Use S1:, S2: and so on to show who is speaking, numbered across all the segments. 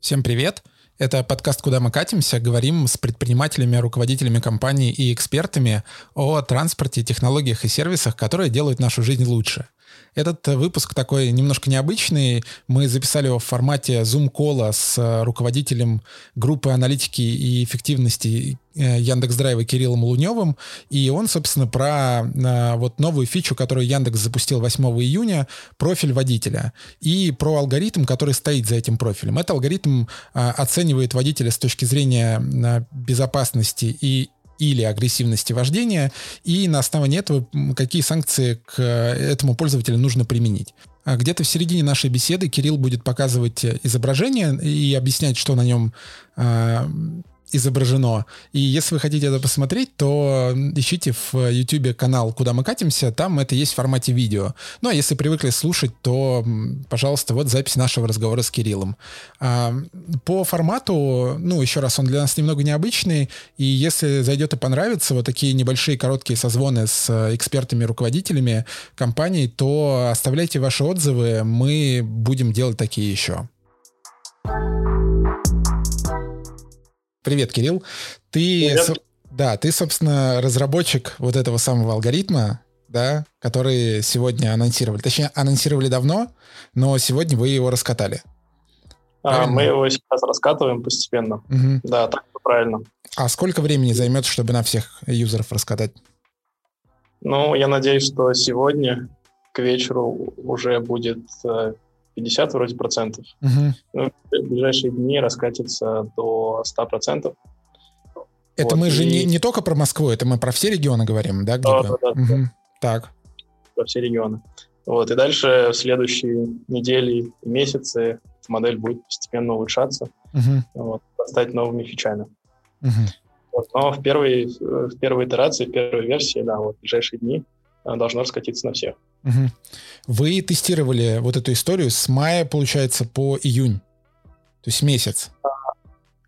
S1: Всем привет! Это подкаст «Куда мы катимся». Говорим с предпринимателями, руководителями компаний и экспертами о транспорте, технологиях и сервисах, которые делают нашу жизнь лучше. Этот выпуск такой немножко необычный. Мы записали его в формате Zoom-кола с руководителем группы аналитики и эффективности э, Яндекс.Драйва Кириллом Луневым. И он, собственно, про э, вот новую фичу, которую Яндекс запустил 8 июня, профиль водителя. И про алгоритм, который стоит за этим профилем. Этот алгоритм э, оценивает водителя с точки зрения безопасности и или агрессивности вождения, и на основании этого какие санкции к этому пользователю нужно применить. А где-то в середине нашей беседы Кирилл будет показывать изображение и объяснять, что на нем изображено. И если вы хотите это посмотреть, то ищите в YouTube канал «Куда мы катимся», там это есть в формате видео. Ну, а если привыкли слушать, то, пожалуйста, вот запись нашего разговора с Кириллом. А, по формату, ну, еще раз, он для нас немного необычный, и если зайдет и понравится, вот такие небольшие короткие созвоны с экспертами, руководителями компаний, то оставляйте ваши отзывы, мы будем делать такие еще. Привет, Кирилл. Ты, Привет. Со, да, ты, собственно, разработчик вот этого самого алгоритма, да, который сегодня анонсировали. Точнее, анонсировали давно, но сегодня вы его раскатали.
S2: А, мы его сейчас раскатываем постепенно. Угу. Да, так правильно.
S1: А сколько времени займет, чтобы на всех юзеров раскатать?
S2: Ну, я надеюсь, что сегодня к вечеру уже будет э, 50 вроде процентов. Угу. Ну, в ближайшие дни раскатится до 100 процентов.
S1: Это вот, мы и... же не, не только про Москву, это мы про все регионы говорим, да?
S2: Да, да, да,
S1: угу. да. Так.
S2: Про все регионы. Вот, и дальше в следующие недели и месяцы модель будет постепенно улучшаться, угу. вот, стать новыми фичами. Угу. Вот, но в первой, в первой итерации, в первой версии, да, вот в ближайшие дни должно раскатиться на всех.
S1: Угу. Вы тестировали вот эту историю с мая, получается, по июнь, то есть месяц.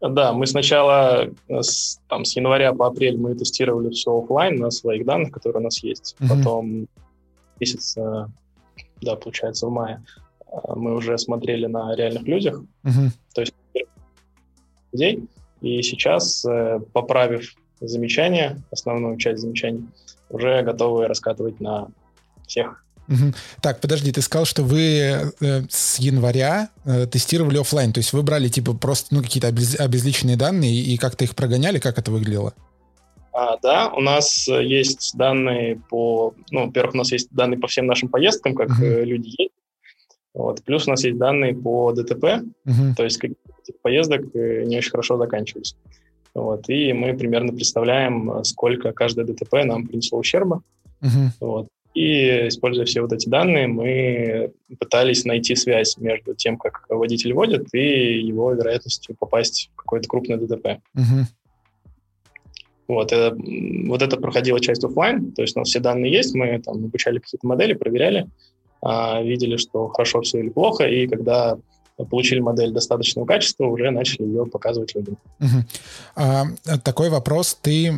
S2: Да, мы сначала э, с, там, с января по апрель мы тестировали все офлайн на своих данных, которые у нас есть. Угу. Потом месяц, э, да, получается, в мае э, мы уже смотрели на реальных людях, угу. то есть людей. И сейчас, поправив замечания, основную часть замечаний, уже готовы раскатывать на всех.
S1: Угу. Так, подожди, ты сказал, что вы э, с января э, тестировали офлайн, то есть вы брали типа просто ну, какие-то обез, обезличенные данные и, как-то их прогоняли, как это выглядело?
S2: А, да, у нас есть данные по, ну, во-первых, у нас есть данные по всем нашим поездкам, как uh люди едут. Вот. Плюс у нас есть данные по ДТП, uh то есть каких поездок э, не очень хорошо заканчивались. Вот, и мы примерно представляем, сколько каждое ДТП нам принесло ущерба. Uh-huh. Вот. И, используя все вот эти данные, мы пытались найти связь между тем, как водитель водит, и его вероятностью попасть в какое-то крупное ДТП. Uh-huh. Вот, это, вот это проходила часть офлайн, то есть у нас все данные есть, мы там обучали какие-то модели, проверяли, а, видели, что хорошо все или плохо, и когда получили модель достаточного качества, уже начали ее показывать людям.
S1: Угу. А, такой вопрос. Ты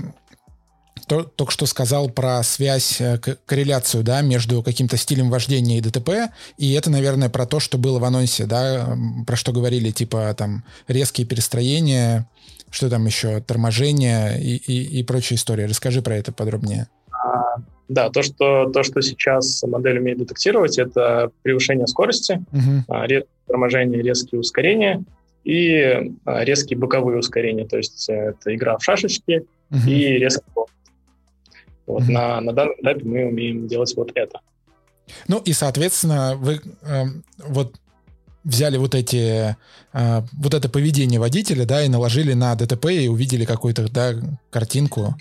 S1: то, только что сказал про связь, э, корреляцию, да, между каким-то стилем вождения и ДТП, и это, наверное, про то, что было в анонсе, да, про что говорили, типа, там, резкие перестроения, что там еще, торможение и, и, и прочая история. Расскажи про это подробнее.
S2: А, да, то что, то, что сейчас модель умеет детектировать, это превышение скорости, uh-huh. резкое торможение, резкие ускорения и а, резкие боковые ускорения. То есть э, это игра в шашечки uh-huh. и резкий вот uh-huh. на, на данном этапе мы умеем делать вот это.
S1: Ну и, соответственно, вы э, вот взяли вот эти э, вот это поведение водителя, да, и наложили на ДТП и увидели какую-то, да, картинку.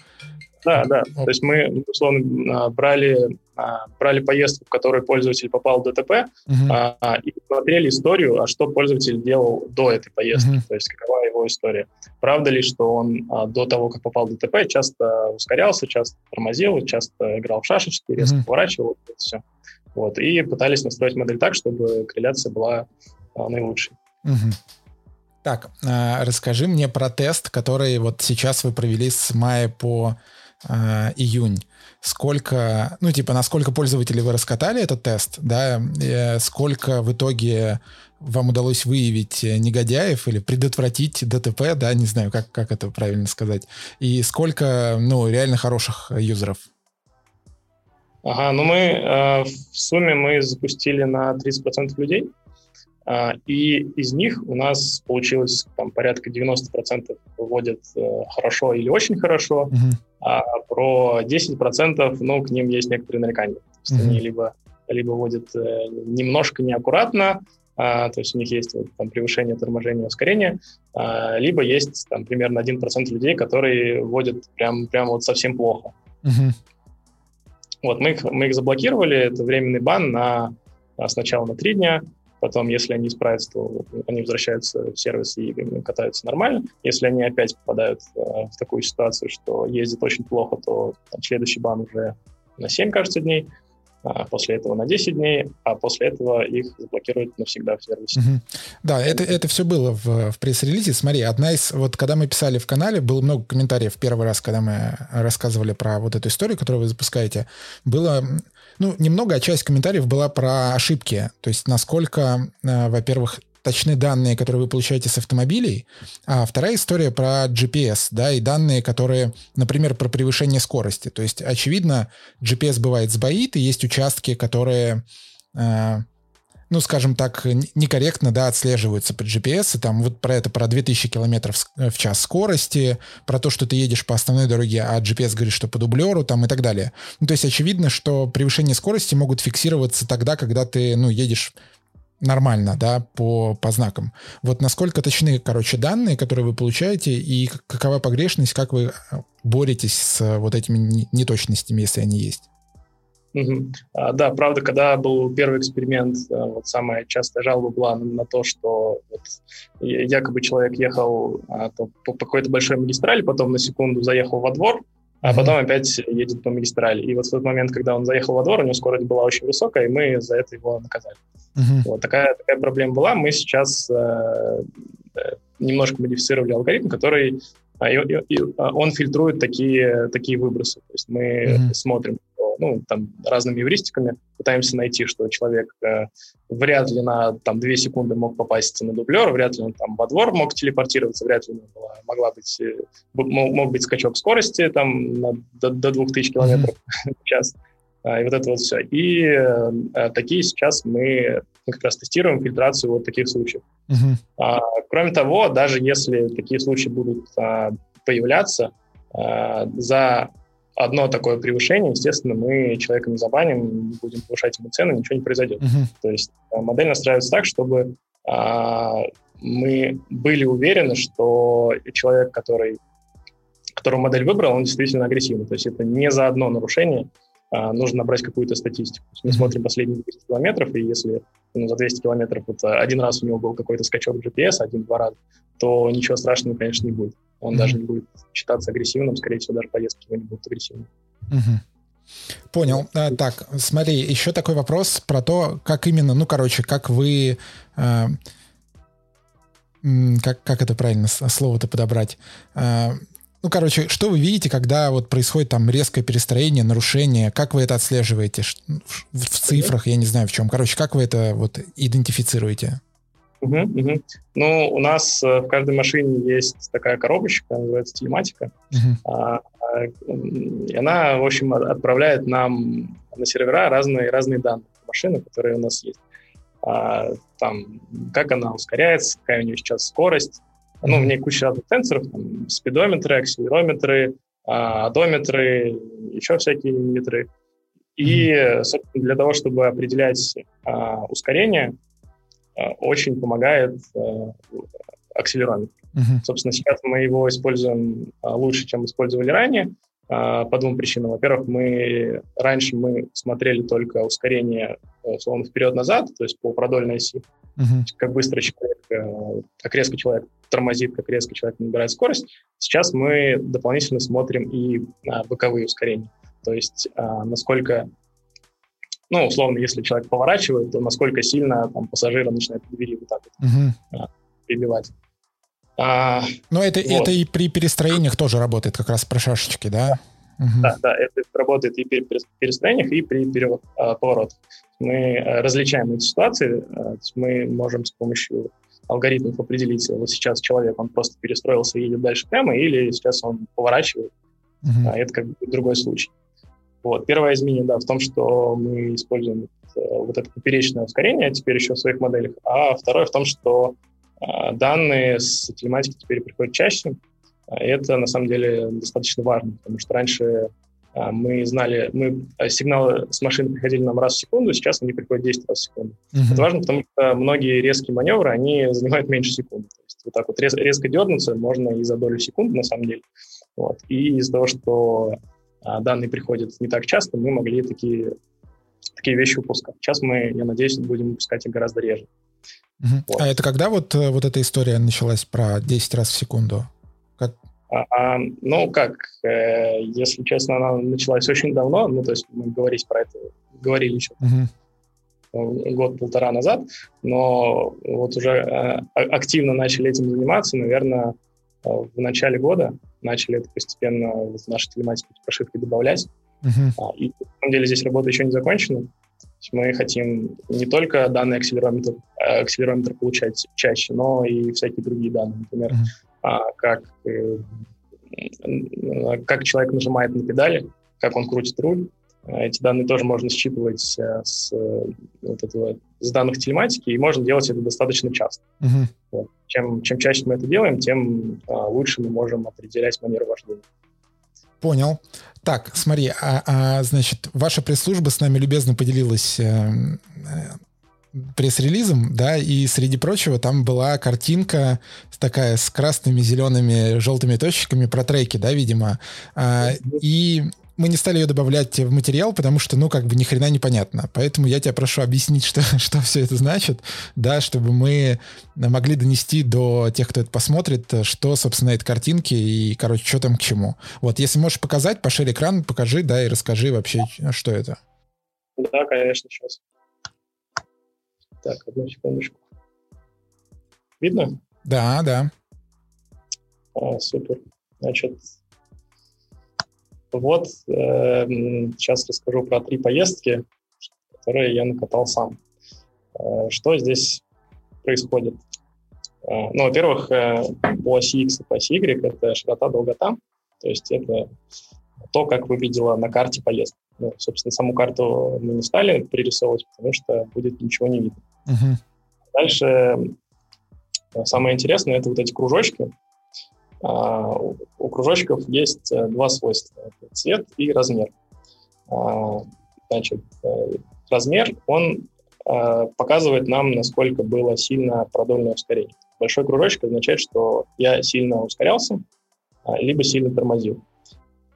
S2: Да, да. То есть мы, условно, а, брали, а, брали поездку, в которой пользователь попал в ДТП, uh-huh. и смотрели историю, а что пользователь делал до этой поездки, uh-huh. то есть какова его история. Правда ли, что он до того, как попал в ДТП, часто ускорялся, часто тормозил, часто играл в шашечки, резко uh-huh. поворачивал, это все. Вот, и пытались настроить модель так, чтобы корреляция была наилучшей.
S1: Uh-huh. Так, расскажи мне про тест, который вот сейчас вы провели с мая по э, июнь. Сколько, ну, типа, насколько пользователей вы раскатали этот тест, да, э, сколько в итоге вам удалось выявить негодяев или предотвратить ДТП, да, не знаю, как, как это правильно сказать, и сколько, ну, реально хороших юзеров?
S2: Ага, ну мы э, в сумме мы запустили на 30% людей, э, и из них у нас получилось там порядка 90% выводят э, хорошо или очень хорошо, uh-huh. а про 10%, ну, к ним есть некоторые нарекания. То есть uh-huh. они либо, либо вводят э, немножко неаккуратно, а, то есть у них есть вот, там, превышение торможения, ускорения, а, либо есть там примерно 1% людей, которые вводят прям, прям вот совсем плохо. Uh-huh. Вот, мы их, мы их заблокировали, это временный бан на, а, сначала на три дня, потом, если они справятся, то они возвращаются в сервис и катаются нормально. Если они опять попадают э, в такую ситуацию, что ездят очень плохо, то там, следующий бан уже на 7, кажется, дней а после этого на 10 дней, а после этого их заблокируют навсегда в сервисе. Угу.
S1: Да, это, это все было в, в пресс-релизе. Смотри, одна из... Вот когда мы писали в канале, было много комментариев первый раз, когда мы рассказывали про вот эту историю, которую вы запускаете. Было... Ну, немного, а часть комментариев была про ошибки. То есть насколько, э, во-первых, точны данные, которые вы получаете с автомобилей, а вторая история про GPS, да, и данные, которые, например, про превышение скорости. То есть, очевидно, GPS бывает сбоит, и есть участки, которые, э, ну, скажем так, некорректно, да, отслеживаются по GPS, и там вот про это, про 2000 километров в час скорости, про то, что ты едешь по основной дороге, а GPS говорит, что по дублеру, там, и так далее. Ну, то есть, очевидно, что превышение скорости могут фиксироваться тогда, когда ты, ну, едешь нормально, да, по, по знакам. Вот насколько точны, короче, данные, которые вы получаете, и какова погрешность, как вы э, боретесь с вот этими неточностями, если они есть?
S2: Угу. А, да, правда, когда был первый эксперимент, э, вот самая частая жалоба была на то, что вот якобы человек ехал а, по, по какой-то большой магистрали, потом на секунду заехал во двор, а потом опять едет по магистрали. И вот в тот момент, когда он заехал во двор, у него скорость была очень высокая, и мы за это его наказали. Uh-huh. Вот такая, такая проблема была. Мы сейчас э, э немножко модифицировали алгоритм, который э, и, он фильтрует такие, такие выбросы. То есть мы uh-huh. смотрим, ну, там, разными евристиками пытаемся найти, что человек э, вряд ли на там, 2 секунды мог попасть на дублер, вряд ли он там во двор мог телепортироваться, вряд ли была, могла быть, э, мог, мог быть скачок скорости там, на, до, до 2000 километров mm-hmm. в час. А, и вот это вот все. И э, такие сейчас мы как раз тестируем фильтрацию вот таких случаев. Uh-huh. А, кроме того, даже если такие случаи будут а, появляться, а, за одно такое превышение, естественно, мы человека не забаним, будем повышать ему цены, ничего не произойдет. Uh-huh. То есть а, модель настраивается так, чтобы а, мы были уверены, что человек, который, которого модель выбрал, он действительно агрессивный. То есть это не за одно нарушение, а, нужно набрать какую-то статистику. Мы mm-hmm. смотрим последние 200 километров, и если ну, за 200 километров вот, один раз у него был какой-то скачок GPS, один-два раза, то ничего страшного, конечно, не будет. Он mm-hmm. даже не будет считаться агрессивным, скорее всего, даже поездки его не будут агрессивными.
S1: Mm-hmm. Понял. А, так, смотри, еще такой вопрос про то, как именно, ну, короче, как вы... Э, как, как это правильно слово-то подобрать? Э, ну, короче, что вы видите, когда вот происходит там резкое перестроение, нарушение? Как вы это отслеживаете? В, в цифрах, я не знаю в чем. Короче, как вы это вот идентифицируете?
S2: Угу, угу. Ну, у нас э, в каждой машине есть такая коробочка, называется телематика. Угу. А, и она, в общем, отправляет нам на сервера разные, разные данные машины, которые у нас есть. А, там, как она ускоряется, какая у нее сейчас скорость, ну, в ней куча разных сенсоров, там, спидометры, акселерометры, а, одометры, еще всякие метры. И, собственно, для того, чтобы определять а, ускорение, а, очень помогает а, акселерометр. Uh-huh. Собственно, сейчас мы его используем а, лучше, чем использовали ранее, а, по двум причинам. Во-первых, мы раньше мы смотрели только ускорение, условно, вперед-назад, то есть по продольной оси, uh-huh. как быстро человек, э, как резко человек тормозит, как резко человек набирает скорость. Сейчас мы дополнительно смотрим и а, боковые ускорения. То есть а, насколько, ну, условно, если человек поворачивает, то насколько сильно там пассажира начинает двери вот так вот а, прибивать.
S1: А, Но это, вот. это и при перестроениях тоже работает как раз про шашечки, да?
S2: Uh-huh. Да, да, это работает и при перестроениях, и при переворот, поворотах. Мы различаем эти ситуации, есть мы можем с помощью алгоритмов определить, вот сейчас человек, он просто перестроился и едет дальше прямо, или сейчас он поворачивает. Uh-huh. Это как бы другой случай. Вот. Первое изменение, да, в том, что мы используем вот это поперечное ускорение теперь еще в своих моделях, а второе в том, что а, данные с телематики теперь приходят чаще. А, это на самом деле достаточно важно, потому что раньше а, мы знали, мы сигналы с машины приходили нам раз в секунду, сейчас они приходят 10 раз в секунду. Uh-huh. Это важно, потому что многие резкие маневры, они занимают меньше секунды. То есть вот так вот рез, резко дернуться можно и за долю секунды, на самом деле. Вот. И из-за того, что данные приходят не так часто, мы могли такие, такие вещи упускать. Сейчас мы, я надеюсь, будем упускать их гораздо реже.
S1: Угу. Вот. А это когда вот, э, вот эта история началась про 10 раз в секунду?
S2: Как? А, а, ну, как, э, если честно, она началась очень давно, ну, то есть мы говорить про это говорили еще угу. год-полтора назад, но вот уже э, активно начали этим заниматься, наверное, в начале года начали это постепенно в наши телематики прошивки добавлять. А, и на самом деле здесь работа еще не закончена мы хотим не только данные акселерометр, э, акселерометр получать чаще, но и всякие другие данные, например, uh-huh. Как, э, как человек нажимает на педали, как он крутит руль. Э, эти данные тоже можно считывать с, вот этого, с данных телематики, и можно делать это достаточно часто. Uh-huh. Вот. Чем, чем чаще мы это делаем, тем лучше мы можем определять манеру вождения.
S1: Понял. Так, смотри, а, а, значит, ваша пресс-служба с нами любезно поделилась э, э, пресс-релизом, да, и среди прочего там была картинка такая с красными, зелеными, желтыми точками про треки, да, видимо. А, и мы не стали ее добавлять в материал, потому что, ну, как бы ни хрена непонятно. Поэтому я тебя прошу объяснить, что, что все это значит, да, чтобы мы могли донести до тех, кто это посмотрит, что, собственно, это картинки и, короче, что там к чему. Вот, если можешь показать, поширь экран, покажи, да, и расскажи вообще, что это.
S2: Да, конечно, сейчас. Так, одну секундочку. Видно?
S1: Да, да.
S2: А, супер. Значит, вот, э, сейчас расскажу про три поездки, которые я накатал сам. Э, что здесь происходит? Э, ну, во-первых, э, по оси X и по оси Y это широта, долгота, то есть это то, как выглядела на карте поездка. Ну, собственно, саму карту мы не стали пририсовывать, потому что будет ничего не видно. Uh-huh. Дальше э, самое интересное это вот эти кружочки, а, у кружочков есть э, два свойства – цвет и размер. А, значит, э, размер, он а, показывает нам, насколько было сильно продольное ускорение. Большой кружочек означает, что я сильно ускорялся, либо сильно тормозил.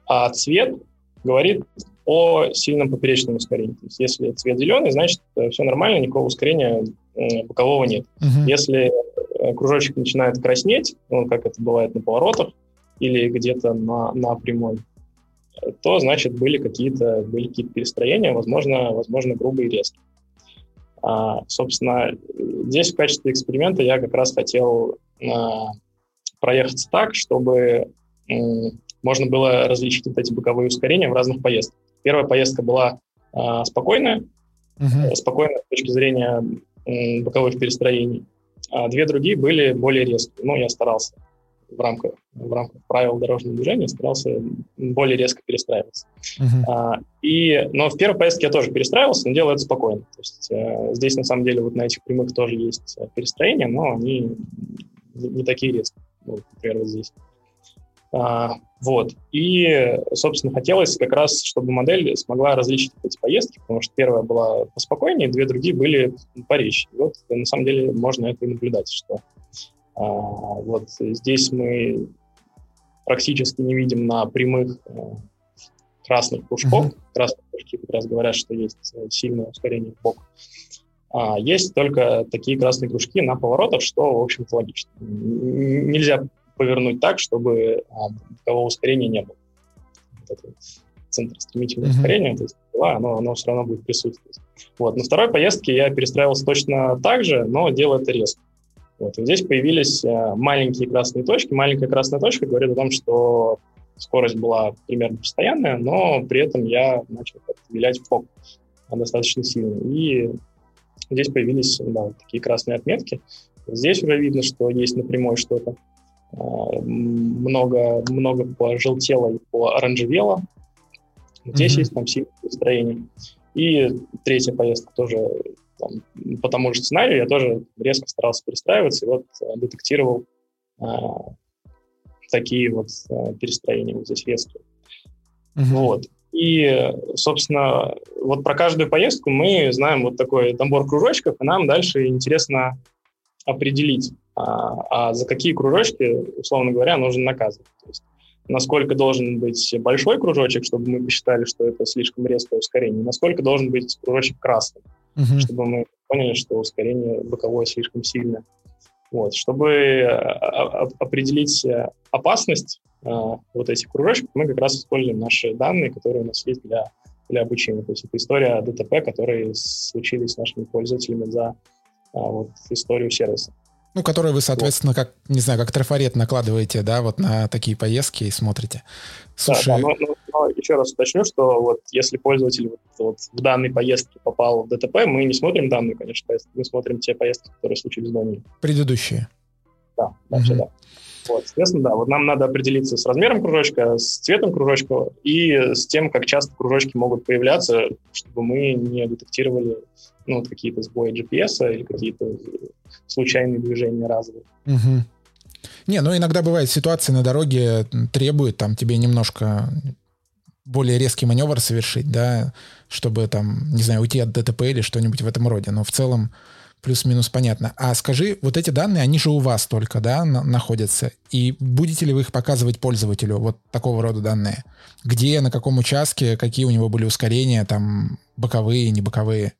S2: А цвет говорит о сильном поперечном ускорении. То есть если цвет зеленый, значит э, все нормально, никакого ускорения бокового нет. Uh-huh. Если Э, кружочек начинает краснеть, ну, как это бывает на поворотах или где-то на, на прямой, то, значит, были какие-то были какие-то перестроения, возможно, возможно, грубые и резкие. А, собственно, здесь в качестве эксперимента я как раз хотел а, проехаться так, чтобы м, можно было различить вот эти боковые ускорения в разных поездках. Первая поездка была а, спокойная, uh-huh. спокойная с точки зрения м, боковых перестроений а две другие были более резкие. Ну, я старался в рамках, в рамках правил дорожного движения, старался более резко перестраиваться. Uh-huh. А, и, но в первой поездке я тоже перестраивался, но делал это спокойно. То есть э, здесь, на самом деле, вот на этих прямых тоже есть э, перестроения, но они не такие резкие, ну, например, вот здесь. А, вот. И, собственно, хотелось как раз, чтобы модель смогла различить эти поездки, потому что первая была поспокойнее, две другие были поречь. И вот, на самом деле, можно это и наблюдать, что а, вот здесь мы практически не видим на прямых а, красных кружков. Mm-hmm. Красные кружки как раз говорят, что есть сильное ускорение в бок. А, есть только такие красные кружки на поворотах, что, в общем-то, логично. Нельзя повернуть так, чтобы а, такового ускорения не было. Вот это центр стремительного uh-huh. ускорения, то есть оно, оно все равно будет присутствовать. Вот. На второй поездке я перестраивался точно так же, но делал это резко. Вот. И здесь появились а, маленькие красные точки. Маленькая красная точка говорит о том, что скорость была примерно постоянная, но при этом я начал вилять в фок достаточно сильно. И здесь появились да, такие красные отметки. Здесь уже видно, что есть напрямую что-то. А, много, много пожелтело и пооранжевело. Здесь mm-hmm. есть там сильное настроение. И третья поездка тоже там, по тому же сценарию, я тоже резко старался перестраиваться и вот а, детектировал а, такие вот а, перестроения вот здесь резкие. Mm-hmm. Вот. И, собственно, вот про каждую поездку мы знаем вот такой набор кружочков, и нам дальше интересно определить, а, а за какие кружочки, условно говоря, нужно наказывать. То есть насколько должен быть большой кружочек, чтобы мы посчитали, что это слишком резкое ускорение, насколько должен быть кружочек красным, uh-huh. чтобы мы поняли, что ускорение боковое слишком сильное. Вот, чтобы а, а, определить опасность а, вот этих кружочков, мы как раз используем наши данные, которые у нас есть для, для обучения. То есть это история ДТП, которые случились с нашими пользователями за вот, историю сервиса.
S1: Ну, которые вы, соответственно, как, не знаю, как трафарет накладываете, да, вот на такие поездки и смотрите.
S2: Слушай... Да, да, но, но, но еще раз уточню, что вот если пользователь вот, вот в данной поездке попал в ДТП, мы не смотрим данную, конечно, поездку, мы смотрим те поездки, которые случились до нее.
S1: Предыдущие.
S2: Да, да, угу. все, да. Вот, соответственно, да, вот нам надо определиться с размером кружочка, с цветом кружочка и с тем, как часто кружочки могут появляться, чтобы мы не детектировали ну, какие-то сбои GPS или какие-то случайные движения разовые.
S1: Угу. Не, ну иногда бывает ситуация на дороге требует там тебе немножко более резкий маневр совершить, да, чтобы там, не знаю, уйти от ДТП или что-нибудь в этом роде. Но в целом плюс-минус понятно. А скажи, вот эти данные, они же у вас только, да, на- находятся? И будете ли вы их показывать пользователю, вот такого рода данные? Где, на каком участке, какие у него были ускорения, там, боковые, не боковые?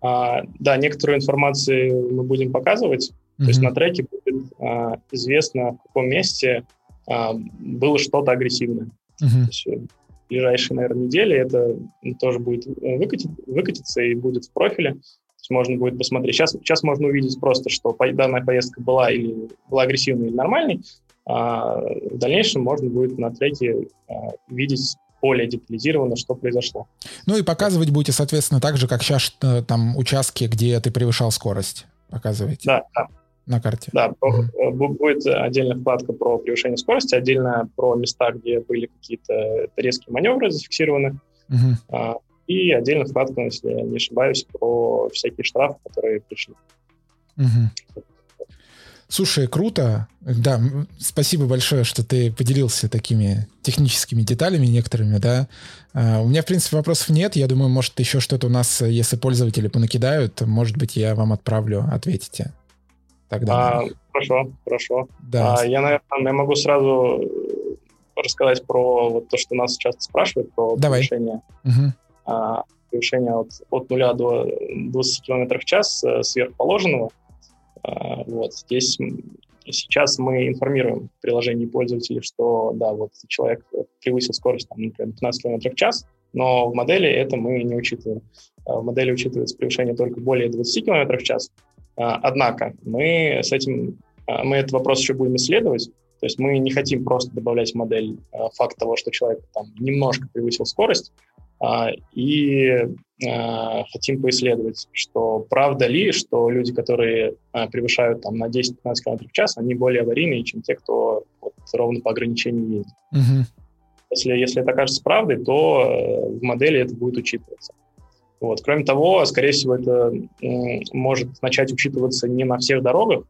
S2: А, да, некоторую информацию мы будем показывать. Mm-hmm. То есть на треке будет а, известно, в каком месте а, было что-то агрессивное. Mm-hmm. То есть, в ближайшие, наверное, недели это тоже будет выкатить, выкатиться и будет в профиле есть можно будет посмотреть. Сейчас, сейчас можно увидеть просто, что данная поездка была или была агрессивной или нормальной. А в дальнейшем можно будет на треке а, видеть более детализированно, что произошло.
S1: Ну и показывать будете, соответственно, так же, как сейчас э, там участки, где ты превышал скорость. Показываете.
S2: Да, да.
S1: На карте.
S2: Да, mm-hmm. будет отдельная вкладка про превышение скорости, отдельно про места, где были какие-то резкие маневры зафиксированы. Mm-hmm и отдельно вкладка, если я не ошибаюсь, про всякие штрафы, которые пришли. Угу.
S1: Слушай, круто. Да, спасибо большое, что ты поделился такими техническими деталями некоторыми, да. Uh, у меня, в принципе, вопросов нет. Я думаю, может, еще что-то у нас, если пользователи понакидают, может быть, я вам отправлю, ответите.
S2: Тогда. А, хорошо, хорошо. Да. А, я, наверное, я могу сразу рассказать про вот то, что нас часто спрашивают, про
S1: Давай. повышение. Угу
S2: а, превышение от, от 0 до 20 км в час э, сверхположенного. А, вот здесь сейчас мы информируем в приложении пользователей, что да, вот человек превысил скорость, там, например, 15 км в час, но в модели это мы не учитываем. А, в модели учитывается превышение только более 20 км в час. Однако мы с этим, мы этот вопрос еще будем исследовать, то есть мы не хотим просто добавлять в модель факт того, что человек там немножко превысил скорость, а, и а, хотим поисследовать, что правда ли, что люди, которые а, превышают там, на 10-15 км в час, они более аварийные, чем те, кто вот, ровно по ограничению ездит. Угу. Если, если это окажется правдой, то э, в модели это будет учитываться. Вот. Кроме того, скорее всего, это может начать учитываться не на всех дорогах,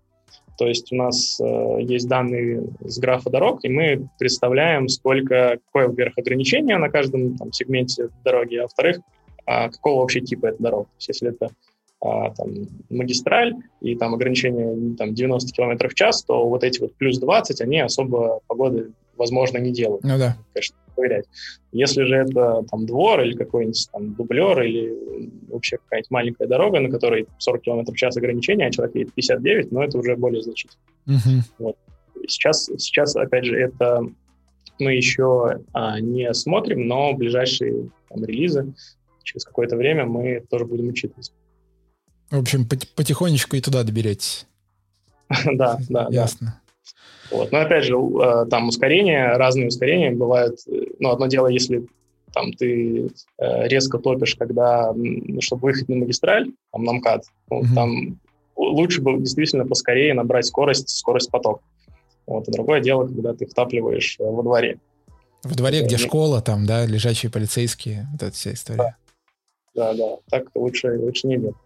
S2: то есть у нас э, есть данные с графа дорог, и мы представляем, сколько, какое, во-первых, ограничение на каждом там, сегменте дороги, а во-вторых, а, какого вообще типа это дорога. То есть если это а, там, магистраль и там ограничение там, 90 км в час, то вот эти вот плюс 20, они особо погоды, возможно, не делают.
S1: Ну да.
S2: Конечно, проверять. Если же это там двор или какой-нибудь там дублер или вообще какая-нибудь маленькая дорога, на которой 40 км в час ограничения, а человек едет 59, но это уже более значительно. Uh-huh. Вот. Сейчас, сейчас, опять же, это мы еще а, не смотрим, но ближайшие там, релизы через какое-то время мы тоже будем учитывать.
S1: В общем, потихонечку и туда доберетесь.
S2: Да, да.
S1: Ясно.
S2: Вот. Но опять же, э, там ускорения, разные ускорения бывают. Ну, одно дело, если там ты э, резко топишь, когда, чтобы выехать на магистраль, там, на МКАД, ну, mm-hmm. там лучше бы действительно поскорее набрать скорость, скорость поток. Вот. И другое дело, когда ты втапливаешь э, во дворе.
S1: В дворе, где школа, там, да, лежачие полицейские, вот эта вся история.
S2: Да, да, да. так лучше, лучше не делать.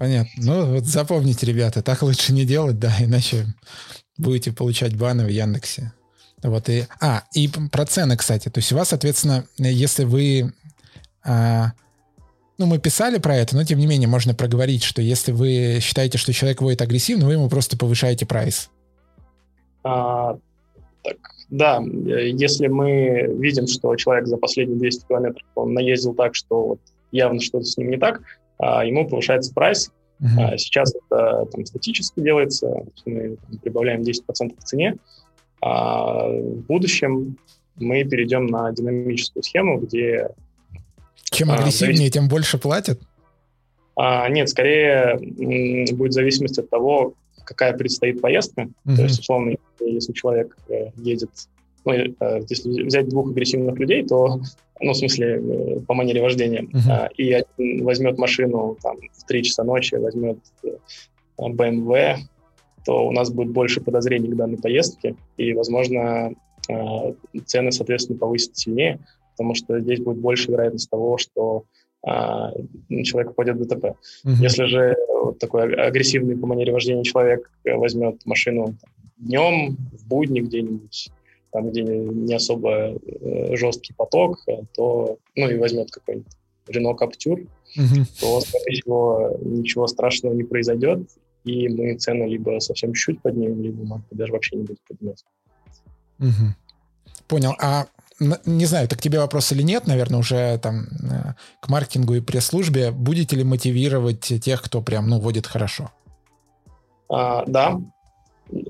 S1: Понятно. Ну, вот запомните, ребята, так лучше не делать, да, иначе будете получать баны в Яндексе. Вот и... А, и про цены, кстати. То есть у вас, соответственно, если вы... А, ну, мы писали про это, но тем не менее можно проговорить, что если вы считаете, что человек водит агрессивно, вы ему просто повышаете прайс.
S2: А, так, да, если мы видим, что человек за последние 200 километров он наездил так, что вот явно что-то с ним не так, ему повышается прайс. Uh-huh. А, сейчас это там, статически делается, мы там, прибавляем 10% к цене, а в будущем мы перейдем на динамическую схему, где...
S1: Чем агрессивнее, завис... тем больше платят?
S2: А, нет, скорее будет зависимость от того, какая предстоит поездка. Uh-huh. То есть, условно, если человек э, едет... Ну, э, если взять двух агрессивных людей, то ну, в смысле, э, по манере вождения, uh-huh. и один возьмет машину там, в 3 часа ночи, возьмет BMW, то у нас будет больше подозрений к данной поездке, и, возможно, э, цены, соответственно, повысятся сильнее, потому что здесь будет больше вероятность того, что а, человек попадет в ДТП. Uh-huh. Если же вот такой агрессивный по манере вождения человек возьмет машину днем, в будни где-нибудь, там, где не особо э, жесткий поток, то, ну, и возьмет какой-нибудь Renault Captur, uh-huh. то, скорее всего, ничего страшного не произойдет, и мы цену либо совсем чуть-чуть поднимем, либо может даже вообще не будет подниматься.
S1: Угу. Понял. А не знаю, так тебе вопрос или нет, наверное, уже там э, к маркетингу и пресс-службе. Будете ли мотивировать тех, кто прям, ну, водит хорошо?
S2: А, да.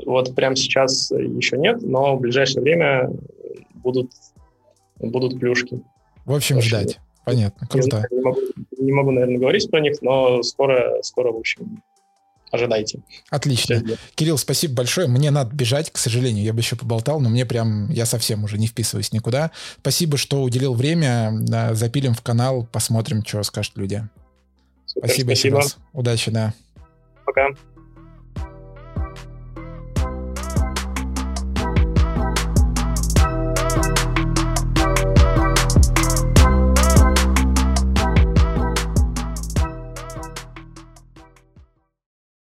S2: Вот прямо сейчас еще нет, но в ближайшее время будут, будут плюшки.
S1: В общем, Очень ждать. Понятно, круто.
S2: Не, не, могу, не могу, наверное, говорить про них, но скоро, скоро, в общем, ожидайте.
S1: Отлично. Кирилл, спасибо большое. Мне надо бежать, к сожалению. Я бы еще поболтал, но мне прям, я совсем уже не вписываюсь никуда. Спасибо, что уделил время. Запилим в канал, посмотрим, что скажут люди. Супер, спасибо, спасибо. Удачи, да.
S2: Пока.